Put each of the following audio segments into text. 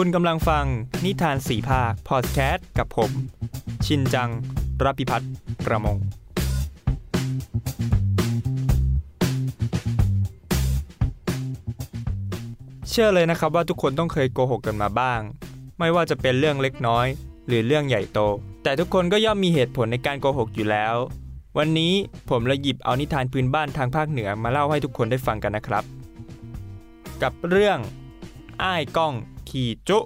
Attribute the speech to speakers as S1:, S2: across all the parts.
S1: คุณกำลังฟังนิทานสีภาคพอดแคสต์กับผม ชินจังรับพิพัฒน์ประมง เชื่อเลยนะครับว่าทุกคนต้องเคยโกหกกันมาบ้าง ไม่ว่าจะเป็นเรื่องเล็กน้อย หรือเรื่องใหญ่โต แต่ทุกคนก็ย่อมมีเหตุผลในการโกหกอยู่แล้ว วันนี้ผมเลยหยิบเอานิทานพื้นบ้านทางภาคเหนือมาเล่าให้ทุกคนได้ฟังกันนะครับ กับเรื่องอ้ายก้อง ขี่จุ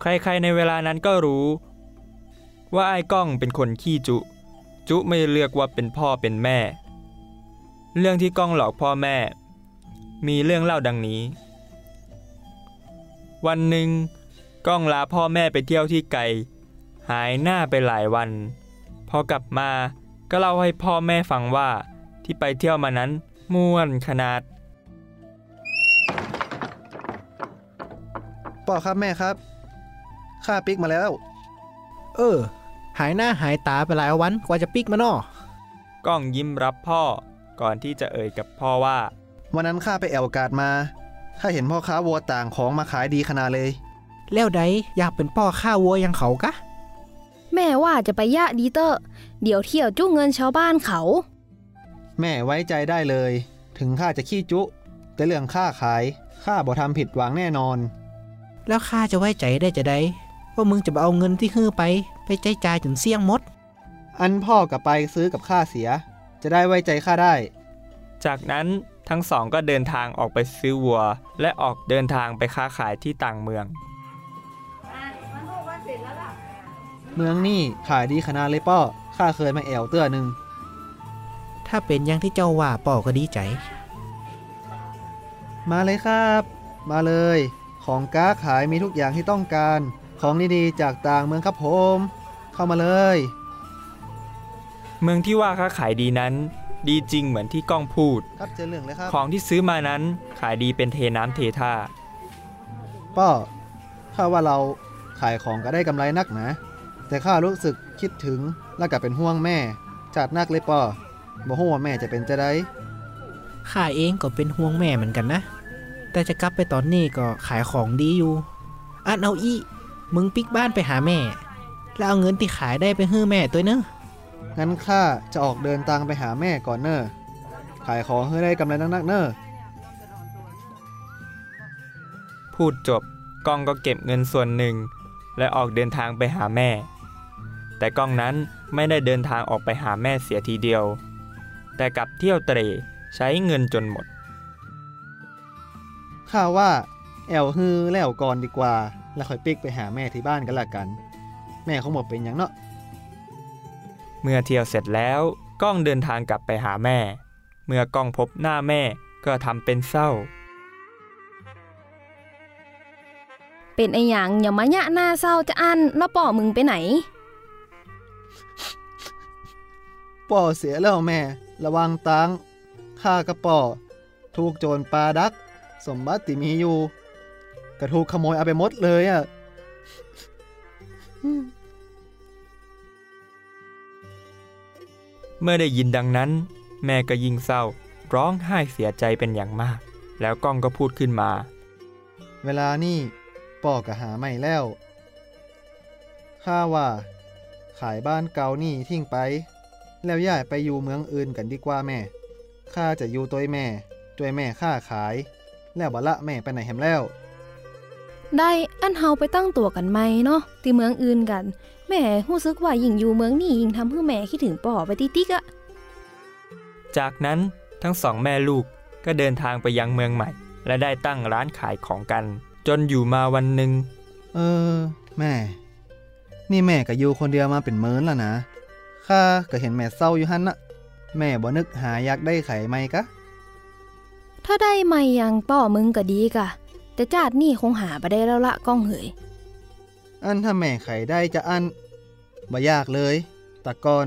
S1: ใครๆในเวลานั้นก็รู้ ว่าไอ้ก้องเป็นคนขี้จุ จุไม่เลือกว่าเป็นพ่อเป็นแม่ เรื่องที่ก้องหลอกพ่อแม่ มีเรื่องเล่าดังนี้ วันหนึ่งก้องลาพ่อแม่ไปเที่ยวที่ไกล หายหน้าไปหลายวัน พอกลับมาก็เล่าให้พ่อแม่ฟังว่า ที่ไปเที่ยวมานั้นม่วนขนาด
S2: พ่อครับแม่ครับข้าปิกมาแล้ว
S3: เออ หายหน้าหายตาไปหลายวันกว่าจะปิกมาน่อ
S1: ก้องยิ้มรับพ่อก่อนที่จะเอ่ยกับพ่อว่า
S2: วันนั้นข้าไปแอวกาดมาข้าเห็นพ่อค้าวัวต่างของมาขายดีขนาดเลย
S3: แล้วใดอยากเป็นพ่อข้าวัวอยังเขากะ
S4: แม่ว่าจะไปยะดีเตอร์ เดี๋ยวเที่ยวจุ้เงินชาวบ้านเขา
S2: แม่ไว้ใจได้เลย ถึงข้าจะขี้จุ แต่เรื่องข้าขายข้าบ่ทำผิดหวังแน่นอน
S3: แล้วข้าจะไว้ใจได้จะได้ว่ามึงจะเอาเงินที่ฮื้อไป ไปใจจ่ายจนเสี่ยงหมด
S2: อันพ่อกลับไปซื้อกับข้าเสีย จะได้ไว้ใจข้าได้
S1: จากนั้นทั้งสองก็เดินทางออกไปซื้อวัว และออกเดินทางไปค้าขายที่ต่างเมือง
S2: เมืองนี่ขายดีขนาดเลยป้อข้าเคยมาแอวเตื้อหนึ่ง
S3: ถ้าเป็นอย่างที่เจ้าว่าป่อก็ดีใจ
S2: มาเลยครับ มาเลย ของก้าขายมีทุกอย่างที่ต้องการ ของดีๆจากต่างเมืองครับผม เข้ามาเลย
S1: เมืองที่ว่าค้าขายดีนั้น ดีจริงเหมือนที่ก้องพูด
S2: ครับเจอเรื่องเลยครับ
S1: ของที่ซื้อมานั้นขายดีเป็นเทน้ำเทท่า
S2: ป้อข้าว่าเราขายของก็ได้กำไรนักนะ แต่ข้ารู้สึกคิดถึงแล้วก็เป็นห่วงแม่ จัดนักเลยป้อ บ่ฮู้ว่าแม่จะเป็นจะได้
S3: ข้าเองก็เป็นห่วงแม่เหมือนกันนะ แต่จะกลับไปตอนนี้ก็ขายของดีอยู่อันเอาอีมึงปิกบ้านไปหาแม่ แล้วเอาเงินที่ขายได้ไปฮื้อแม่ตัวเนอะ
S2: งั้นข้าจะออกเดินทางไปหาแม่ก่อนเนอะขายของให้ได้กำไรนักๆเนอะ
S1: พูดจบก้องก็เก็บเงินส่วนหนึ่ง และออกเดินทางไปหาแม่ แต่ก้องนั้นไม่ได้เดินทางออกไปหาแม่เสียทีเดียว แต่กลับเที่ยวเตร่ใช้เงินจนหมด
S2: ข้าว่า แอวฮือแล้วก่อนดีกว่า แล้วค่อยปิกไปหาแม่ที่บ้านกันละกัน แม่คงบอกเป็นอย่างเนาะ
S1: เมื่อเที่ยวเสร็จแล้วก้องเดินทางกลับไปหาแม่ เมื่อก้องพบหน้าแม่ก็ทำเป็นเศร้า
S4: เป็นไอหยังอย่ามาญะหน้าเศร้าจะอันแล้วป่อมึงไปไหน
S2: ป่อเสียแล้วแม่ ระวังตังข้ากระป่อถูกโจรปาดัก สมบัติที่มีอยู่กระถูกขโมยเอาไปหมดเลยอะ
S1: เมื่อได้ยินดังนั้น แม่ก็ยิ่งเศร้า ร้องไห้เสียใจเป็นอย่างมาก แล้วก้องก็พูดขึ้นมา
S2: เวลานี่ป่อก็หาไม่แล้วข้าว่า ขายบ้านเก่านี่ทิ้งไป แล้วย้ายไปอยู่เมืองอื่นกันดีกว่าแม่ ข้าจะอยู่ตัวแม่ตัวแม่ข้าขาย แล้วบ่ละแม่ไปไหนแฮมแล้ว
S4: ได้อันเฮาไปตั้งตัวกันไหมเนาะที่เมืองอื่นกัน แม่รู้สึกว่ายิ่งอยู่เมืองนี่ยิ่งทำให้แม่คิดถึงป่อไปติกๆอะ
S1: จากนั้นทั้งสองแม่ลูกก็เดินทางไปยังเมืองใหม่ และได้ตั้งร้านขายของกัน จนอยู่มาวันหนึ่ง
S2: เออ แม่ นี่แม่ก็อยู่คนเดียวมาเป็นเมินแล้วนะ ข้าก็เห็นแม่เศร้าอยู่หันน่ะแม่บ่นึกหาอยากได้ไข่ไหมกะ
S4: ถ้าได้ไม่ยังป่อมึงก็ดีกะ แต่จาดนี่คงหาบ่ได้แล้วละก้องเหย
S2: อันถ้าแม่ไข่ได้จะอันบ่ยากเลยแต่ก่อน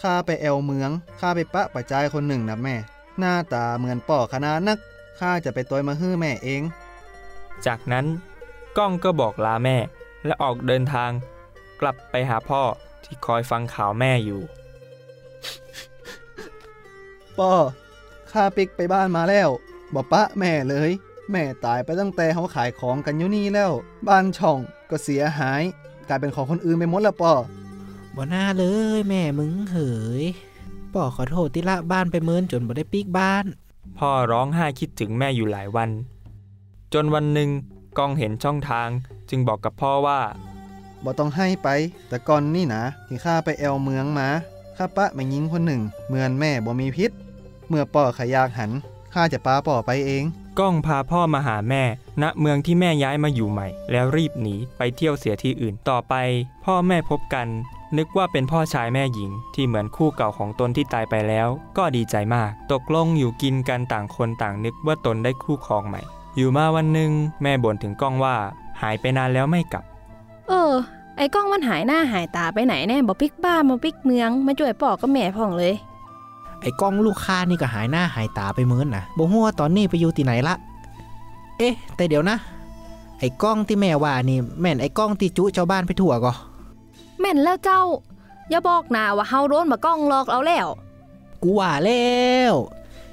S2: ข้าไปแอวเมืองข้าไปปะประจายคนหนึ่งนะแม่ หน้าตาเหมือนป่อคณะนักข้าจะไปตัวมาฮื้อแม่เอง
S1: จากนั้นก้องก็บอกลาแม่และออกเดินทาง กลับไปหาพ่อ ที่คอยฟังข่าวแม่อยู่
S2: ป่อข้าปิกไปบ้านมาแล้วบ่ปะแม่เลย แม่ตายไปตั้งแต่เขาขายของกันอยู่นี่แล้ว บ้านช่องก็เสียหาย กลายเป็นของคนอื่นไปหมดแล้วป่อ
S3: บ่น่าเลยแม่มึงเหยป่อขอโทษที่ละบ้านไปเมินจนบ่ได้ปีกบ้าน
S1: พ่อร้องไห้คิดถึงแม่อยู่หลายวัน จนวันหนึ่งก้องเห็นช่องทางจึงบอกกับพ่อว่า
S2: บ่ต้องให้ไป แต่ก่อนนี่นะที่ข้าไปแอวเมืองมาข้าปะแม่ยิงคนหนึ่งเหมือนแม่บ่มีพิษ เมื่อป่อขยากหันข้าจะปาป่อไปเอง
S1: ก้องพาพ่อมาหาแม่ ณ เมืองที่แม่ย้ายมาอยู่ใหม่ แล้วรีบหนีไปเที่ยวเสียที่อื่นต่อไป พ่อแม่พบกัน นึกว่าเป็นพ่อชายแม่หญิง ที่เหมือนคู่เก่าของตนที่ตายไปแล้ว ก็ดีใจมาก ตกลงอยู่กินกันต่างคนต่างนึกว่าตนได้คู่ครองใหม่ อยู่มาวันหนึ่งแม่บ่นถึงก้องว่า หายไปนานแล้วไม่กลับ
S4: เออ ไอ้ก้องมันหายหน้าหายตาไปไหนแน่บ่ปิกบ้านบ่ปิกเมือง มาช่วยป่อกับแม่พ่องเลย
S3: ไอ้กล้องลูกค้านี่ก็หายหน้าหายตาไปเมินนะบ่ฮู้ว่าตอนนี้ไปอยู่ที่ไหนละ เอ๊ะ แต่เดี๋ยวนะ ไอ้กล้องที่แม่ว่านี่แม่นไอ้กล้องที่จุชาวบ้านไปทั่วก็
S4: แม่นแล้วเจ้า อย่าบอกนาว่าเฮาโดนมาก้องหลอกเอาแล้ว
S3: กูว่าแล้ว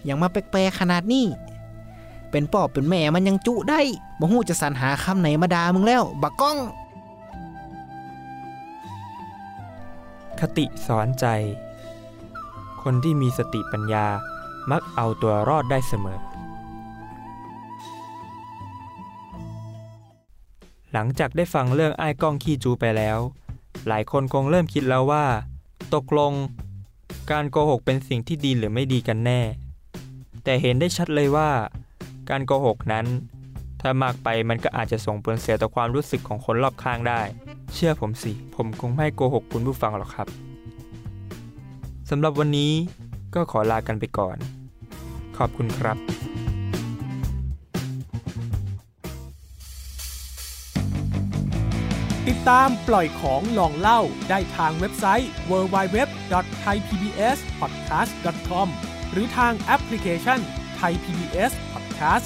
S3: ยังมาแปลกๆขนาดนี้ เป็นปอบเป็นแม่มันยังจุได้บ่ฮู้จะสรรหาคำไหนมาด่ามึงแล้ว บักกล้อง
S1: คติสอนใจ คนที่มีสติปัญญามักเอาตัวรอดได้เสมอ หลังจากได้ฟังเรื่องไอ้ก้องขี้จูไปแล้ว หลายคนคงเริ่มคิดแล้วว่า ตกลง การโกหกเป็นสิ่งที่ดีหรือไม่ดีกันแน่ แต่เห็นได้ชัดเลยว่า การโกหกนั้น ถ้ามากไปมันก็อาจจะส่งผลเสียต่อความรู้สึกของคนรอบข้างได้ เชื่อผมสิ ผมคงไม่โกหกคุณผู้ฟังหรอกครับสำหรับวันนี้ก็ขอลากันไปก่อน ขอบคุณครับ
S5: ติดตามปล่อยของลองเล่าได้ทางเว็บไซต์ www.thaipbspodcast.com หรือทางแอปพลิเคชัน Thai PBS Podcast